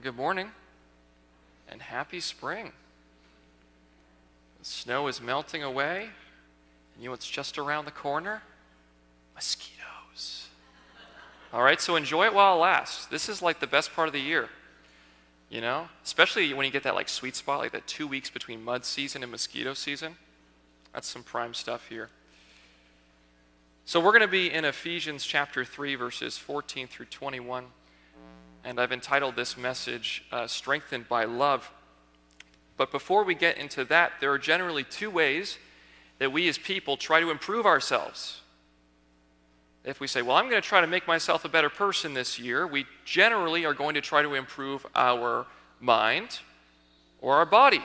Good morning and happy spring. The snow is melting away, and you know what's just around the corner? Mosquitoes. All right, so enjoy it while it lasts. This is like the best part of the year, you know? Especially when you get that like sweet spot, like that two weeks between mud season and mosquito season. That's some prime stuff here. So we're going to be in Ephesians chapter 3, verses 14 through 21. And I've entitled this message, uh, Strengthened by Love. But before we get into that, there are generally two ways that we as people try to improve ourselves. If we say, Well, I'm going to try to make myself a better person this year, we generally are going to try to improve our mind or our body.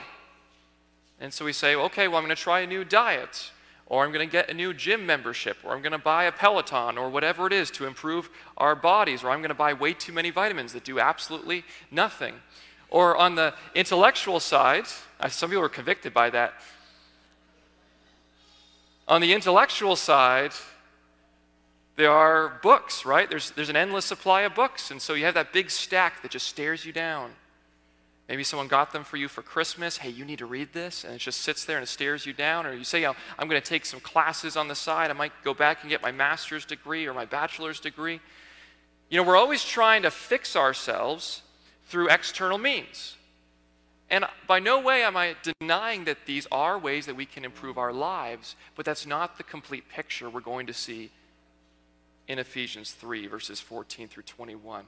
And so we say, Okay, well, I'm going to try a new diet or I'm going to get a new gym membership, or I'm going to buy a Peloton, or whatever it is to improve our bodies, or I'm going to buy way too many vitamins that do absolutely nothing. Or on the intellectual side, some people are convicted by that. On the intellectual side, there are books, right? There's, there's an endless supply of books, and so you have that big stack that just stares you down. Maybe someone got them for you for Christmas. Hey, you need to read this. And it just sits there and it stares you down. Or you say, oh, I'm going to take some classes on the side. I might go back and get my master's degree or my bachelor's degree. You know, we're always trying to fix ourselves through external means. And by no way am I denying that these are ways that we can improve our lives, but that's not the complete picture we're going to see in Ephesians 3, verses 14 through 21.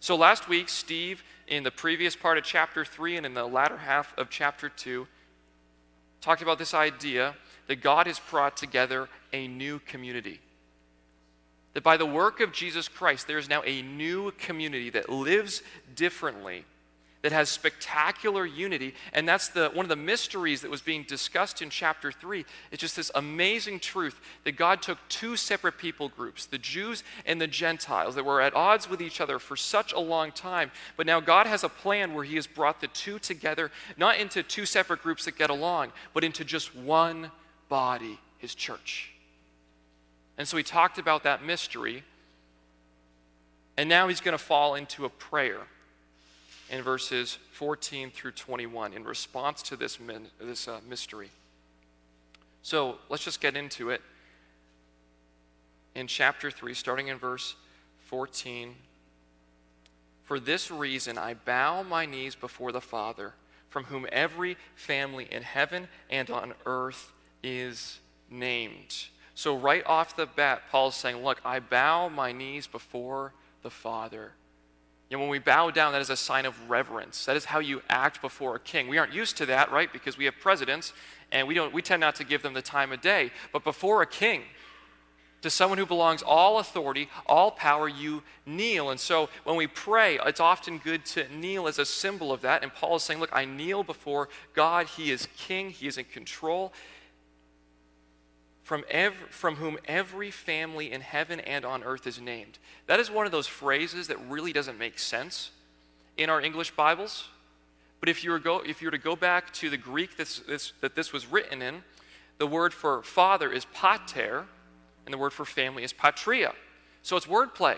So last week, Steve, in the previous part of chapter 3 and in the latter half of chapter 2, talked about this idea that God has brought together a new community. That by the work of Jesus Christ, there is now a new community that lives differently that has spectacular unity. And that's the, one of the mysteries that was being discussed in chapter 3. It's just this amazing truth that God took two separate people groups, the Jews and the Gentiles, that were at odds with each other for such a long time. But now God has a plan where He has brought the two together, not into two separate groups that get along, but into just one body, His church. And so He talked about that mystery. And now He's going to fall into a prayer in verses 14 through 21 in response to this, min, this uh, mystery. So let's just get into it. In chapter 3, starting in verse 14, for this reason I bow my knees before the Father, from whom every family in heaven and on earth is named. So, right off the bat, Paul's saying, Look, I bow my knees before the Father. Know, when we bow down, that is a sign of reverence. That is how you act before a king. We aren't used to that, right? Because we have presidents and we, don't, we tend not to give them the time of day. But before a king, to someone who belongs all authority, all power, you kneel. And so when we pray, it's often good to kneel as a symbol of that. And Paul is saying, Look, I kneel before God. He is king, He is in control from, ev- from whom every family in heaven and on earth is named. That is one of those phrases that really doesn't make sense in our English Bibles. But if you were, go, if you were to go back to the Greek this, this, that this was written in, the word for father is pater, and the word for family is patria. So it's wordplay.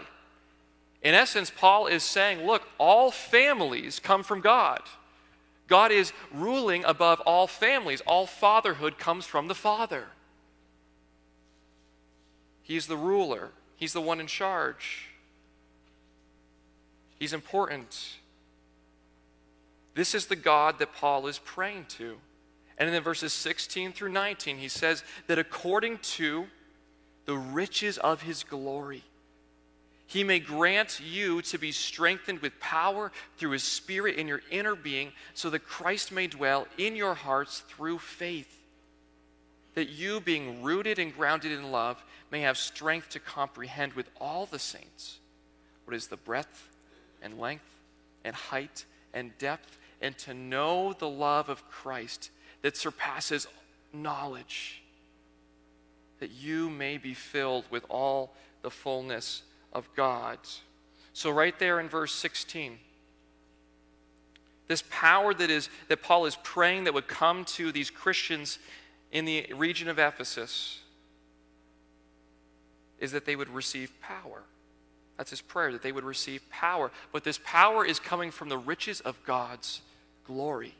In essence, Paul is saying, look, all families come from God. God is ruling above all families. All fatherhood comes from the Father. He's the ruler, He's the one in charge. He's important. This is the God that Paul is praying to. And in verses 16 through 19, he says that according to the riches of his glory, he may grant you to be strengthened with power through his Spirit in your inner being, so that Christ may dwell in your hearts through faith. That you, being rooted and grounded in love, may have strength to comprehend with all the saints what is the breadth and length and height and depth, and to know the love of Christ that surpasses knowledge, that you may be filled with all the fullness of God. So, right there in verse 16, This power that, is, that Paul is praying that would come to these Christians in the region of Ephesus is that they would receive power. That's his prayer, that they would receive power. But this power is coming from the riches of God's glory.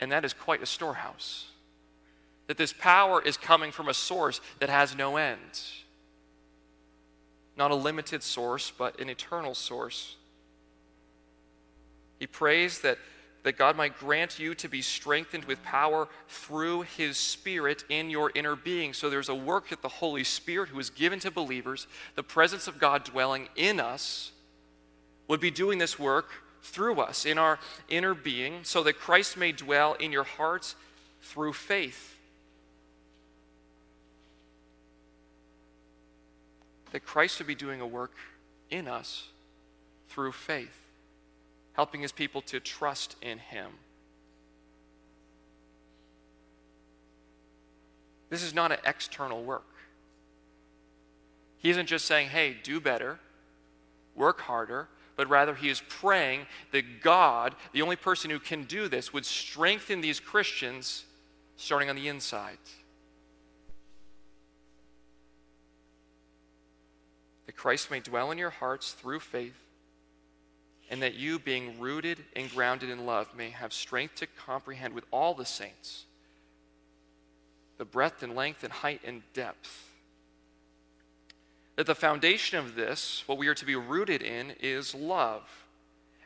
And that is quite a storehouse. That this power is coming from a source that has no end. Not a limited source, but an eternal source. He prays that, that God might grant you to be strengthened with power through His Spirit in your inner being. So there's a work that the Holy Spirit, who is given to believers, the presence of God dwelling in us, would be doing this work through us in our inner being, so that Christ may dwell in your hearts through faith. That Christ would be doing a work in us through faith helping his people to trust in him. This is not an external work. He isn't just saying, hey, do better, work harder, but rather he is praying that God, the only person who can do this, would strengthen these Christians starting on the inside. That Christ may dwell in your hearts through faith and that you, being rooted and grounded in love, may have strength to comprehend with all the saints the breadth and length and height and depth. That the foundation of this, what we are to be rooted in, is love.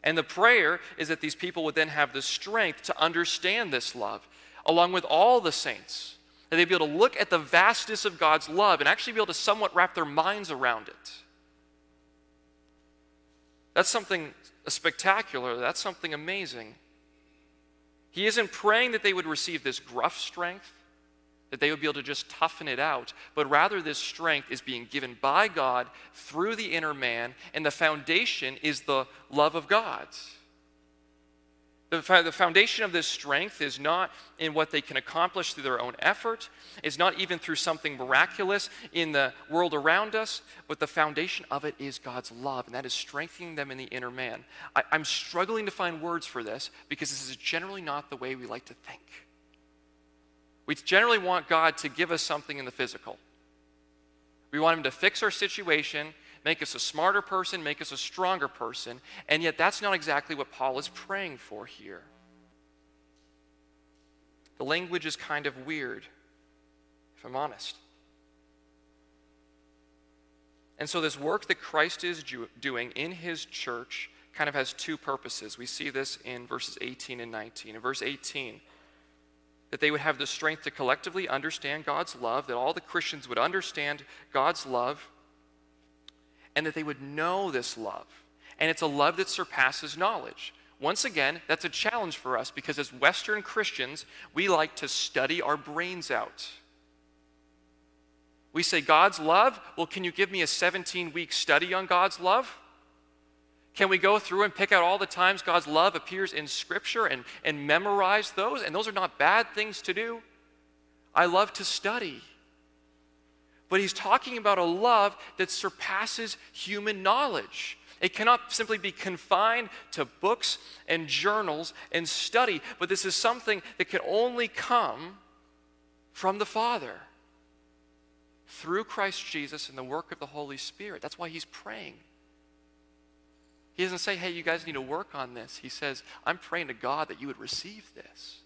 And the prayer is that these people would then have the strength to understand this love, along with all the saints. That they'd be able to look at the vastness of God's love and actually be able to somewhat wrap their minds around it. That's something spectacular. That's something amazing. He isn't praying that they would receive this gruff strength, that they would be able to just toughen it out, but rather this strength is being given by God through the inner man, and the foundation is the love of God. The, foundation of this strength is not in what they can accomplish through their own effort, it's not even through something miraculous in the world around us, but the foundation of it is God's love, and that is strengthening them in the inner man. I, I'm struggling to find words for this because this is generally not the way we like to think. We generally want God to give us something in the physical. We want Him to fix our situation make us a smarter person, make us a stronger person. And yet, that's not exactly what Paul is praying for here. The language is kind of weird, if I'm honest. And so, this work that Christ is doing in his church kind of has two purposes. We see this in verses 18 and 19. In verse 18, that they would have the strength to collectively understand God's love, that all the Christians would understand God's love, and that they would know this love. And it's a love that surpasses knowledge. Once again, that's a challenge for us because as Western Christians, we like to study our brains out. We say, God's love? Well, can you give me a 17 week study on God's love? Can we go through and pick out all the times God's love appears in Scripture and, and memorize those? And those are not bad things to do. I love to study but he's talking about a love that surpasses human knowledge. It cannot simply be confined to books and journals and study, but this is something that can only come from the Father through Christ Jesus and the work of the Holy Spirit. That's why he's praying. He doesn't say, hey, you guys need to work on this. He says, I'm praying to God that you would receive this.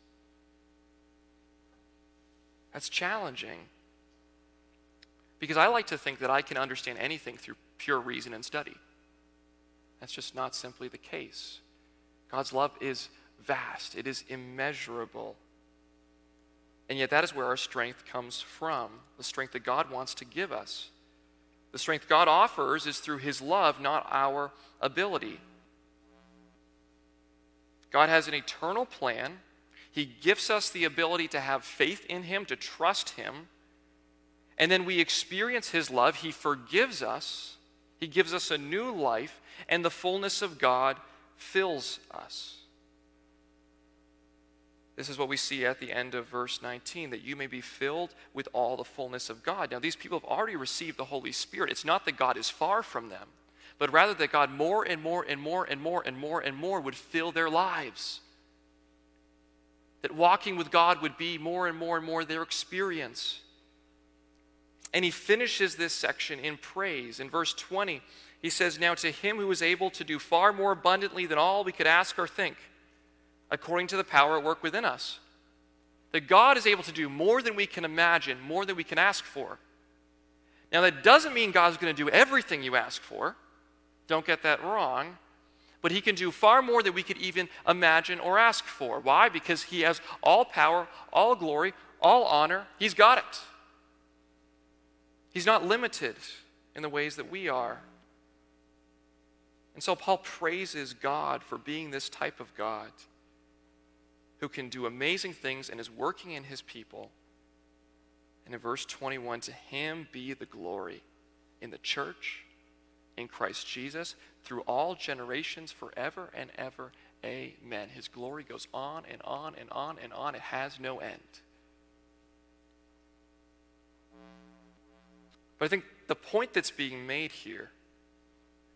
That's challenging. Because I like to think that I can understand anything through pure reason and study. That's just not simply the case. God's love is vast, it is immeasurable. And yet, that is where our strength comes from the strength that God wants to give us. The strength God offers is through His love, not our ability. God has an eternal plan. He gives us the ability to have faith in Him, to trust Him. And then we experience His love. He forgives us, He gives us a new life, and the fullness of God fills us. This is what we see at the end of verse 19 that you may be filled with all the fullness of God. Now, these people have already received the Holy Spirit. It's not that God is far from them, but rather that God more and more and more and more and more and more would fill their lives. That walking with God would be more and more and more their experience. And he finishes this section in praise. In verse 20, he says, Now to him who is able to do far more abundantly than all we could ask or think, according to the power at work within us. That God is able to do more than we can imagine, more than we can ask for. Now, that doesn't mean God's going to do everything you ask for. Don't get that wrong. But He can do far more than we could even imagine or ask for. Why? Because He has all power, all glory, all honor. He's got it. He's not limited in the ways that we are. And so Paul praises God for being this type of God who can do amazing things and is working in his people. And in verse 21, to him be the glory in the church, in Christ Jesus, through all generations, forever and ever. Amen. His glory goes on and on and on and on. It has no end. But I think the point that's being made here,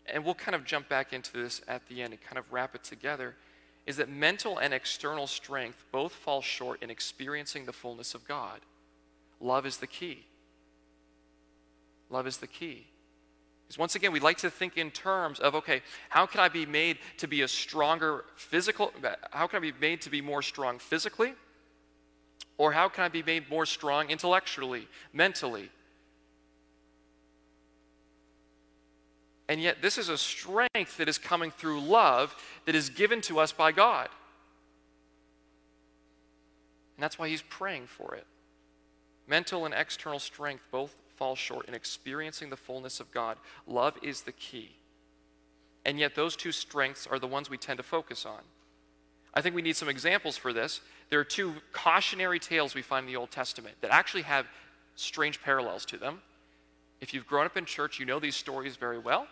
and we'll kind of jump back into this at the end and kind of wrap it together, is that mental and external strength both fall short in experiencing the fullness of God. Love is the key. Love is the key. Because once again, we like to think in terms of okay, how can I be made to be a stronger physical, how can I be made to be more strong physically? Or how can I be made more strong intellectually, mentally? And yet, this is a strength that is coming through love that is given to us by God. And that's why he's praying for it. Mental and external strength both fall short in experiencing the fullness of God. Love is the key. And yet, those two strengths are the ones we tend to focus on. I think we need some examples for this. There are two cautionary tales we find in the Old Testament that actually have strange parallels to them. If you've grown up in church, you know these stories very well.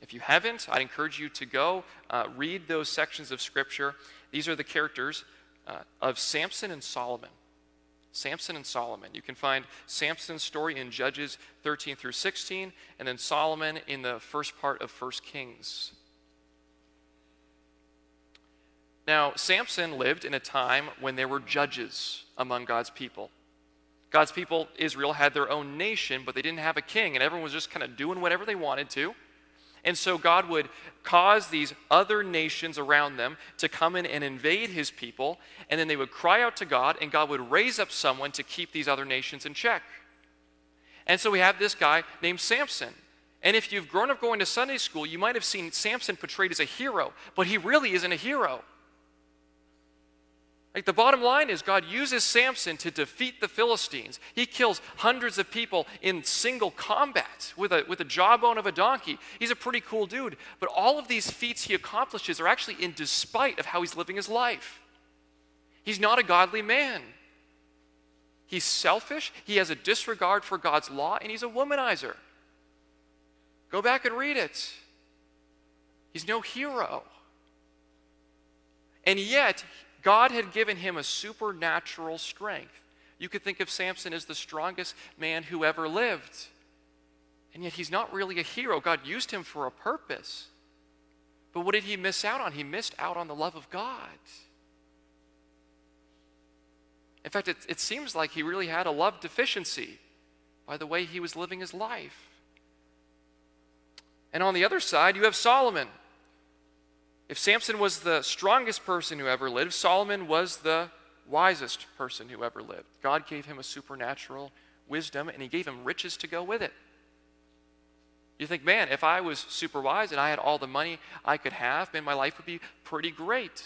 If you haven't, I'd encourage you to go uh, read those sections of Scripture. These are the characters uh, of Samson and Solomon. Samson and Solomon. You can find Samson's story in Judges 13 through 16, and then Solomon in the first part of 1 Kings. Now, Samson lived in a time when there were judges among God's people. God's people, Israel, had their own nation, but they didn't have a king, and everyone was just kind of doing whatever they wanted to. And so God would cause these other nations around them to come in and invade his people, and then they would cry out to God, and God would raise up someone to keep these other nations in check. And so we have this guy named Samson. And if you've grown up going to Sunday school, you might have seen Samson portrayed as a hero, but he really isn't a hero. Like the bottom line is, God uses Samson to defeat the Philistines. He kills hundreds of people in single combat with a, with a jawbone of a donkey. He's a pretty cool dude. But all of these feats he accomplishes are actually in despite of how he's living his life. He's not a godly man. He's selfish, he has a disregard for God's law, and he's a womanizer. Go back and read it. He's no hero. And yet, God had given him a supernatural strength. You could think of Samson as the strongest man who ever lived. And yet he's not really a hero. God used him for a purpose. But what did he miss out on? He missed out on the love of God. In fact, it, it seems like he really had a love deficiency by the way he was living his life. And on the other side, you have Solomon. If Samson was the strongest person who ever lived, Solomon was the wisest person who ever lived. God gave him a supernatural wisdom and he gave him riches to go with it. You think, man, if I was super wise and I had all the money I could have, man, my life would be pretty great.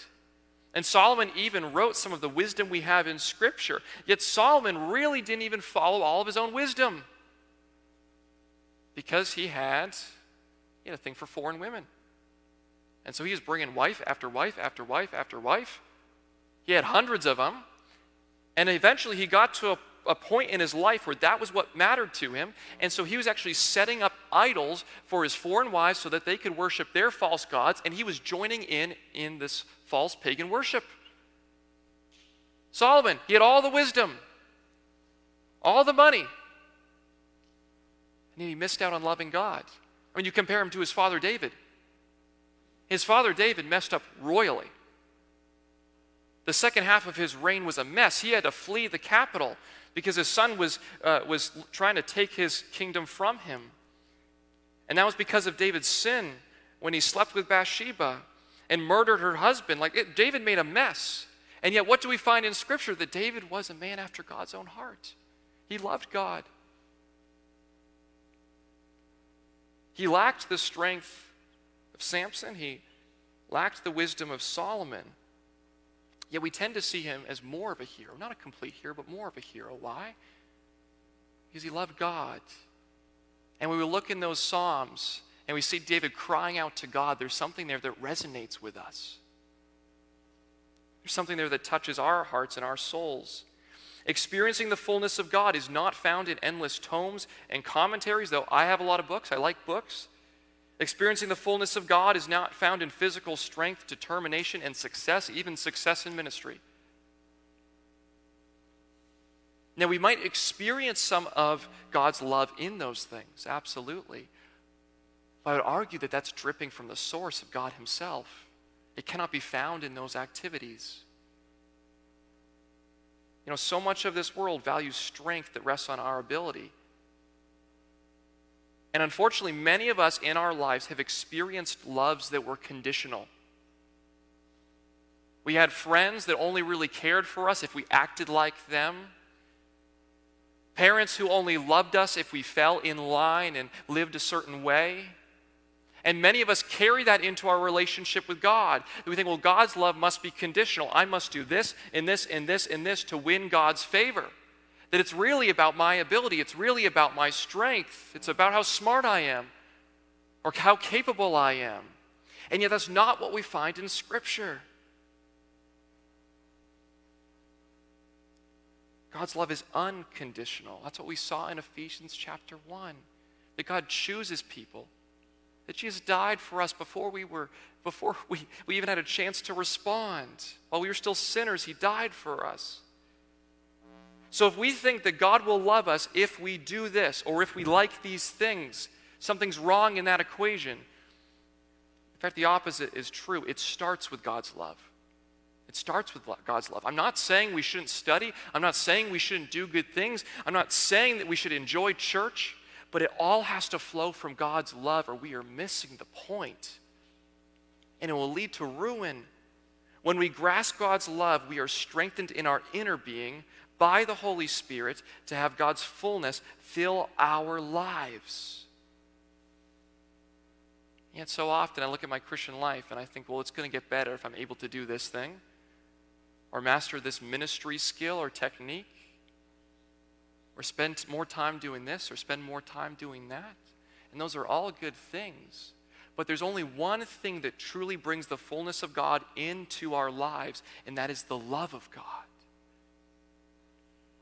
And Solomon even wrote some of the wisdom we have in Scripture. Yet Solomon really didn't even follow all of his own wisdom because he had, he had a thing for foreign women. And so he was bringing wife after wife after wife after wife. He had hundreds of them. And eventually he got to a, a, point in his life where that was what mattered to him. And so he was actually setting up idols for his foreign wives so that they could worship their false gods. And he was joining in in this false pagan worship. Solomon, he had all the wisdom, all the money. And he missed out on loving God. I mean, you compare him to his father David. His father David messed up royally. The second half of his reign was a mess. He had to flee the capital because his son was, uh, was trying to take his kingdom from him. And that was because of David's sin when he slept with Bathsheba and murdered her husband. Like it, David made a mess. And yet, what do we find in Scripture? That David was a man after God's own heart. He loved God. He lacked the strength Samson, he lacked the wisdom of Solomon. Yet we tend to see him as more of a hero. Not a complete hero, but more of a hero. Why? Because he loved God. And when we look in those Psalms and we see David crying out to God, there's something there that resonates with us. There's something there that touches our hearts and our souls. Experiencing the fullness of God is not found in endless tomes and commentaries, though I have a lot of books. I like books. Experiencing the fullness of God is not found in physical strength, determination, and success, even success in ministry. Now, we might experience some of God's love in those things, absolutely. But I would argue that that's dripping from the source of God Himself. It cannot be found in those activities. You know, so much of this world values strength that rests on our ability. And unfortunately, many of us in our lives have experienced loves that were conditional. We had friends that only really cared for us if we acted like them. Parents who only loved us if we fell in line and lived a certain way. And many of us carry that into our relationship with God. We think, well, God's love must be conditional. I must do this and this and this and this to win God's favor. That it's really about my ability, it's really about my strength, it's about how smart I am or how capable I am. And yet, that's not what we find in Scripture. God's love is unconditional. That's what we saw in Ephesians chapter 1. That God chooses people that Jesus died for us before we were before we, we even had a chance to respond. While we were still sinners, he died for us. So if we think that God will love us if we do this or if we like these things, something's wrong in that equation. In fact, the opposite is true. It starts with God's love. It starts with God's love. I'm not saying we shouldn't study. I'm not saying we shouldn't do good things. I'm not saying that we should enjoy church. But it all has to flow from God's love, or we are missing the point. And it will lead to ruin. When we grasp God's love, we are strengthened in our inner being by the Holy Spirit to have God's fullness fill our lives. Yet so often I look at my Christian life and I think, well, it's going to get better if I'm able to do this thing or master this ministry skill or technique or spend more time doing this or spend more time doing that. And those are all good things. But there's only one thing that truly brings the fullness of God into our lives, and that is the love of God.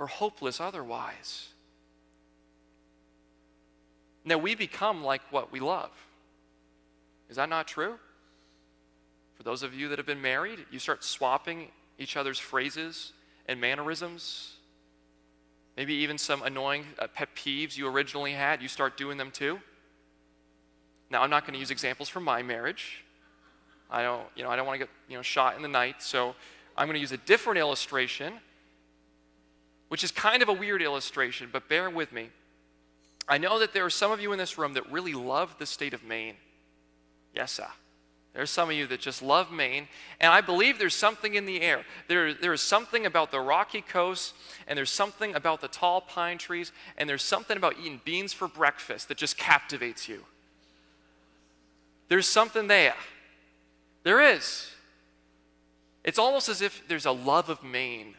We're hopeless otherwise. Now, we become like what we love. Is that not true? For those of you that have been married, you start swapping each other's phrases and mannerisms Maybe even some annoying uh, pet peeves you originally had, you start doing them too. Now, I'm not going to use examples from my marriage. I don't, you know, I don't want to get you know, shot in the night, so I'm going to use a different illustration, which is kind of a weird illustration, but bear with me. I know that there are some of you in this room that really love the state of Maine. Yes, sir. There's some of you that just love Maine, and I believe there's something in the air. There, there is something about the rocky coast, and there's something about the tall pine trees, and there's something about eating beans for breakfast that just captivates you. There's something there. There is. It's almost as if there's a love of Maine.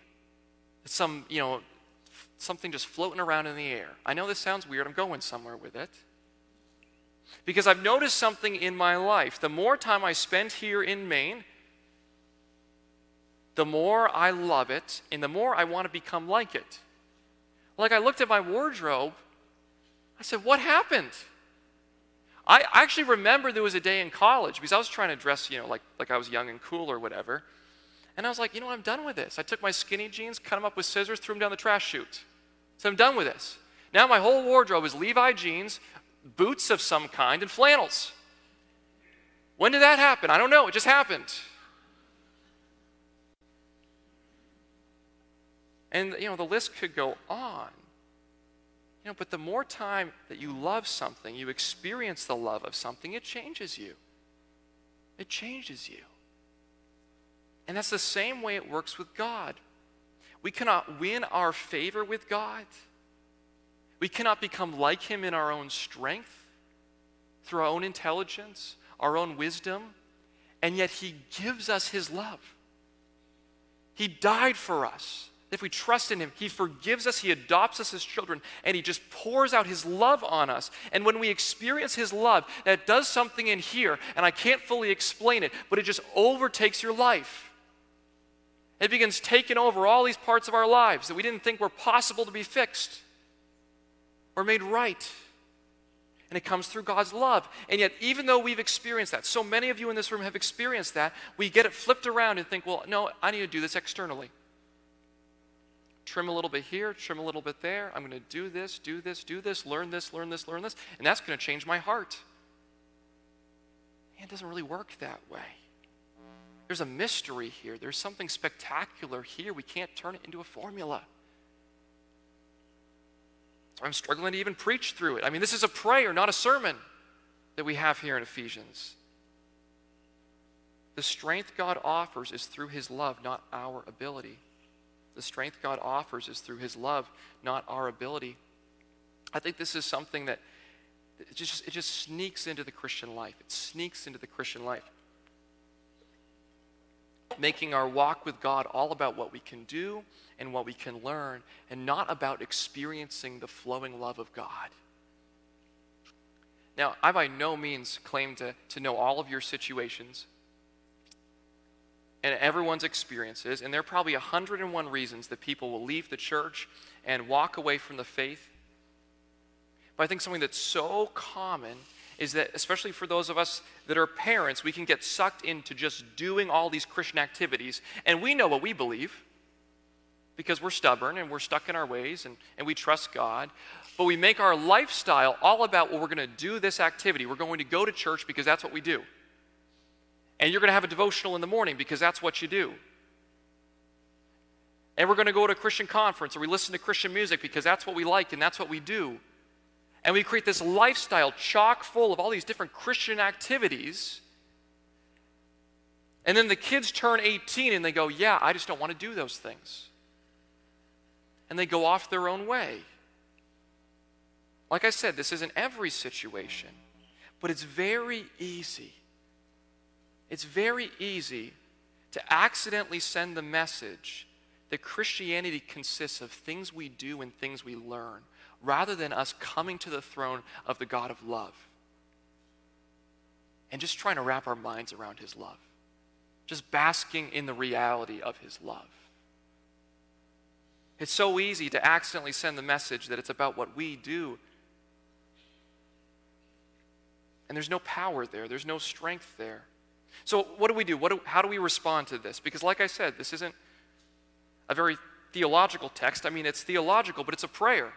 Some, you know, something just floating around in the air. I know this sounds weird. I'm going somewhere with it. Because I've noticed something in my life. The more time I spend here in Maine, the more I love it and the more I want to become like it. Like I looked at my wardrobe, I said, What happened? I actually remember there was a day in college because I was trying to dress, you know, like, like I was young and cool or whatever. And I was like, you know I'm done with this. I took my skinny jeans, cut them up with scissors, threw them down the trash chute. So I'm done with this. Now my whole wardrobe is Levi jeans, boots of some kind and flannels. When did that happen? I don't know. It just happened. And, you know, the list could go on. You know, but the more time that you love something, you experience the love of something, it changes you. It changes you. And that's the same way it works with God. We cannot win our favor with God. We cannot become like Him in our own strength, through our own intelligence, our own wisdom, and yet He gives us His love. He died for us. If we trust in Him, He forgives us, He adopts us as children, and He just pours out His love on us. And when we experience His love, that does something in here, and I can't fully explain it, but it just overtakes your life. It begins taking over all these parts of our lives that we didn't think were possible to be fixed or made right. And it comes through God's love. And yet, even though we've experienced that, so many of you in this room have experienced that, we get it flipped around and think, well, no, I need to do this externally. Trim a little bit here, trim a little bit there. I'm going to do this, do this, do this, learn this, learn this, learn this, and that's going to change my heart. And it doesn't really work that way. There's a mystery here. There's something spectacular here. We can't turn it into a formula. So I'm struggling to even preach through it. I mean, this is a prayer, not a sermon that we have here in Ephesians. The strength God offers is through His love, not our ability. The strength God offers is through His love, not our ability. I think this is something that it just, it just sneaks into the Christian life. It sneaks into the Christian life making our walk with God all about what we can do and what we can learn, and not about experiencing the flowing love of God. Now, I by no means claim to, to know all of your situations and everyone's experiences, and there are probably 101 reasons that people will leave the church and walk away from the faith. But I think something that's so common is that, especially for those of us that are parents, we can get sucked into just doing all these Christian activities, and we know what we believe because we're stubborn and we're stuck in our ways and, and we trust God. But we make our lifestyle all about, well, we're going to do this activity. We're going to go to church because that's what we do. And you're going to have a devotional in the morning because that's what you do. And we're going to go to a Christian conference or we listen to Christian music because that's what we like and that's what we do. And we create this lifestyle chock full of all these different Christian activities. And then the kids turn 18 and they go, Yeah, I just don't want to do those things. And they go off their own way. Like I said, this isn't every situation, but it's very easy. It's very easy to accidentally send the message that Christianity consists of things we do and things we learn rather than us coming to the throne of the God of love and just trying to wrap our minds around his love, just basking in the reality of his love. It's so easy to accidentally send the message that it's about what we do. And there's no power there, there's no strength there. So, what do we do? What do, how do we respond to this? Because, like I said, this isn't a very theological text. I mean, it's theological, but it's a prayer.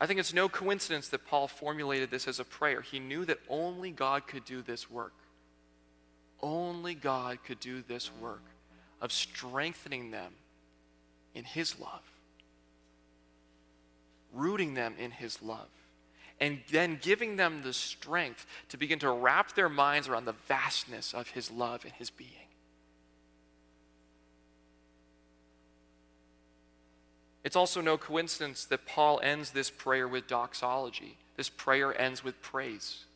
I think it's no coincidence that Paul formulated this as a prayer. He knew that only God could do this work. Only God could do this work of strengthening them in His love, rooting them in His love, and then giving them the strength to begin to wrap their minds around the vastness of His love and His being. It's also no coincidence that Paul ends this prayer with doxology. This prayer ends with praise.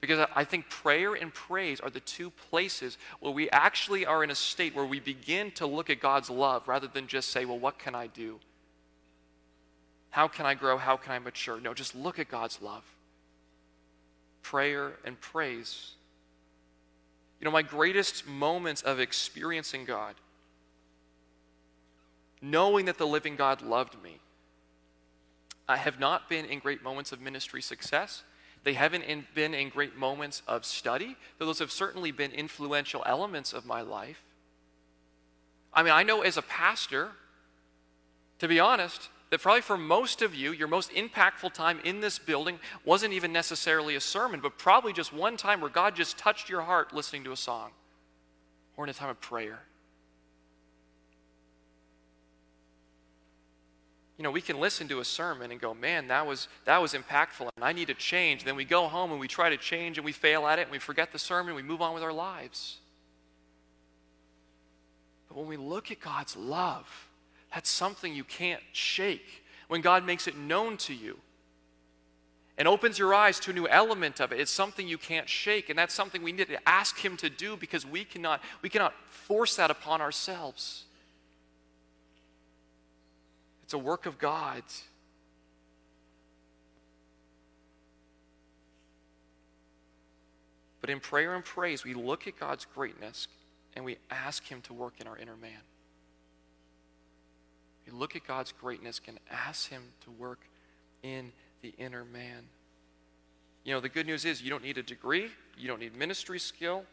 Because I think prayer and praise are the two places where we actually are in a state where we begin to look at God's love rather than just say, well, what can I do? How can I grow? How can I mature? No, just look at God's love. Prayer and praise. You know, my greatest moments of experiencing God knowing that the living God loved me. I have not been in great moments of ministry success. They haven't in, been in great moments of study, though those have certainly been influential elements of my life. I mean, I know as a pastor, to be honest, that probably for most of you, your most impactful time in this building wasn't even necessarily a sermon, but probably just one time where God just touched your heart listening to a song or in a time of prayer. You know, we can listen to a sermon and go, man, that was, that was impactful and I need to change. Then we go home and we try to change and we fail at it and we forget the sermon we move on with our lives. But when we look at God's love, that's something you can't shake. When God makes it known to you and opens your eyes to a new element of it, it's something you can't shake. And that's something we need to ask Him to do because we cannot, we cannot force that upon ourselves. It's a work of God. But in prayer and praise, we look at God's greatness and we ask Him to work in our inner man. We look at God's greatness and ask Him to work in the inner man. You know, the good news is you don't need a degree, you don't need ministry skill,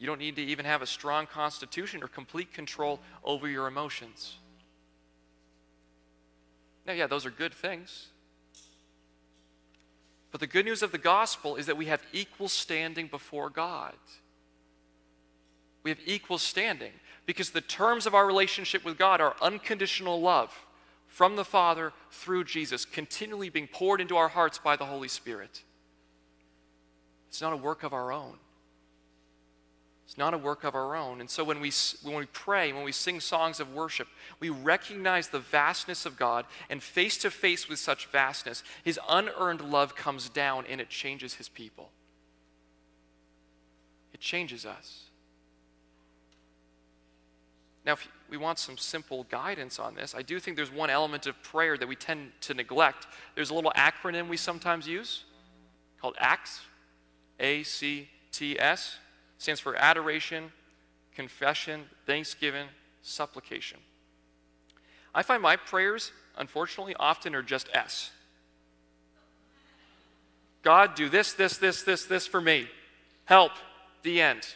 you don't need to even have a strong constitution or complete control over your emotions. Now, yeah, those are good things. But the good news of the gospel is that we have equal standing before God. We have equal standing because the terms of our relationship with God are unconditional love from the Father through Jesus, continually being poured into our hearts by the Holy Spirit. It's not a work of our own. It's not a work of our own. And so when we, when we pray, when we sing songs of worship, we recognize the vastness of God, and face to face with such vastness, His unearned love comes down and it changes His people. It changes us. Now, if we want some simple guidance on this, I do think there's one element of prayer that we tend to neglect. There's a little acronym we sometimes use called ACTS, A C T S stands for adoration, confession, thanksgiving, supplication. I find my prayers, unfortunately, often are just S. God, do this, this, this, this, this for me. Help. The end.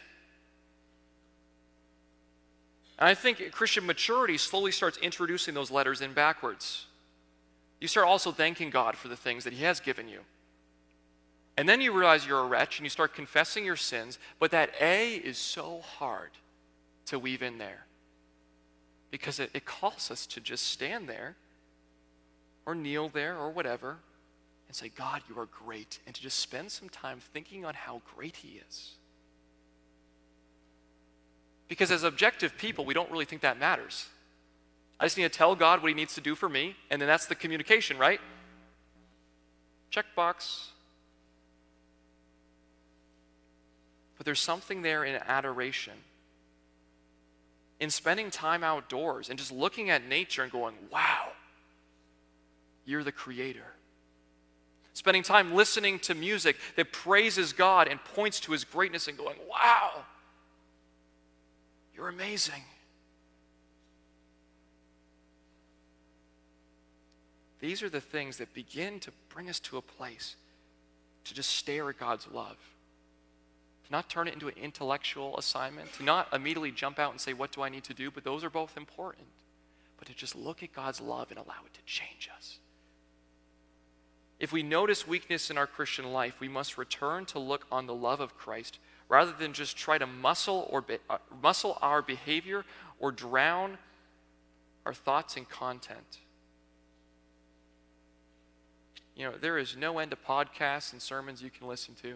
And I think Christian maturity slowly starts introducing those letters in backwards. You start also thanking God for the things that He has given you. And then you realize you're a wretch and you start confessing your sins, but that A is so hard to weave in there because it, it calls us to just stand there or kneel there or whatever and say, God, you are great, and to just spend some time thinking on how great He is. Because as objective people, we don't really think that matters. I just need to tell God what He needs to do for me, and then that's the communication, right? Checkbox. But there's something there in adoration, in spending time outdoors and just looking at nature and going, wow, you're the creator. Spending time listening to music that praises God and points to his greatness and going, wow, you're amazing. These are the things that begin to bring us to a place to just stare at God's love to not turn it into an intellectual assignment, to not immediately jump out and say, What do I need to do? But those are both important. But to just look at God's love and allow it to change us. If we notice weakness in our Christian life, we must return to look on the love of Christ rather than just try to muscle, or be, uh, muscle our behavior or drown our thoughts and content. You know, there is no end to podcasts and sermons you can listen to.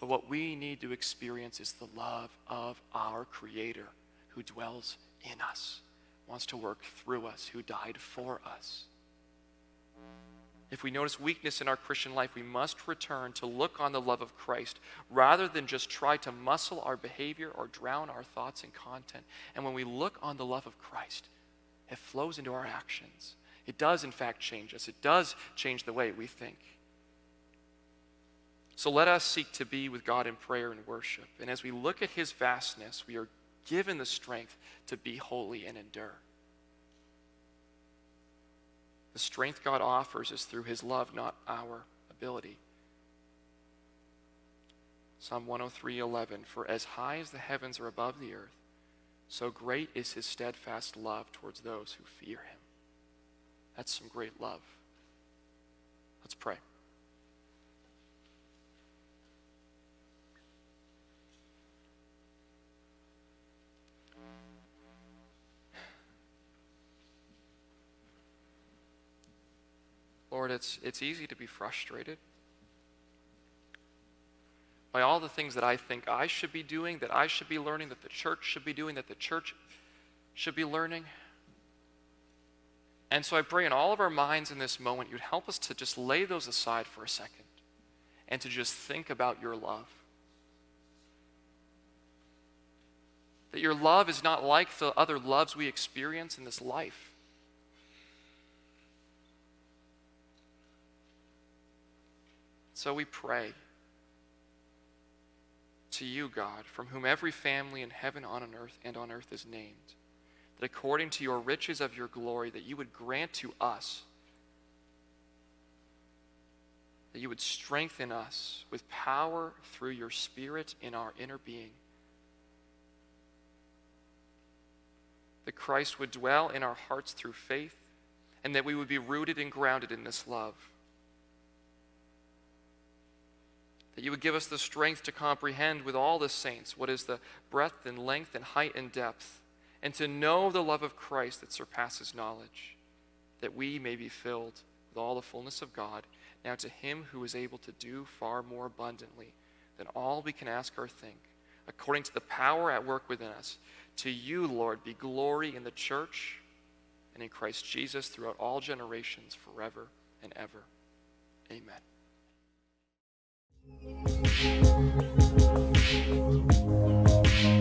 But what we need to experience is the love of our Creator who dwells in us, wants to work through us, who died for us. If we notice weakness in our Christian life, we must return to look on the love of Christ rather than just try to muscle our behavior or drown our thoughts and content. And when we look on the love of Christ, it flows into our actions. It does, in fact, change us, it does change the way we think. So let us seek to be with God in prayer and worship. And as we look at his vastness, we are given the strength to be holy and endure. The strength God offers is through his love, not our ability. Psalm 103:11 For as high as the heavens are above the earth, so great is his steadfast love towards those who fear him. That's some great love. Let's pray. Lord, it's, it's easy to be frustrated by all the things that I think I should be doing, that I should be learning, that the church should be doing, that the church should be learning. And so I pray in all of our minds in this moment, you'd help us to just lay those aside for a second and to just think about your love. That your love is not like the other loves we experience in this life. So we pray to you, God, from whom every family in heaven on earth and on earth is named, that according to your riches of your glory, that you would grant to us, that you would strengthen us with power through your Spirit in our inner being. That Christ would dwell in our hearts through faith, and that we would be rooted and grounded in this love. That you would give us the strength to comprehend with all the saints what is the breadth and length and height and depth, and to know the love of Christ that surpasses knowledge, that we may be filled with all the fullness of God. Now, to him who is able to do far more abundantly than all we can ask or think, according to the power at work within us, to you, Lord, be glory in the church and in Christ Jesus throughout all generations, forever and ever. Amen. Thank you.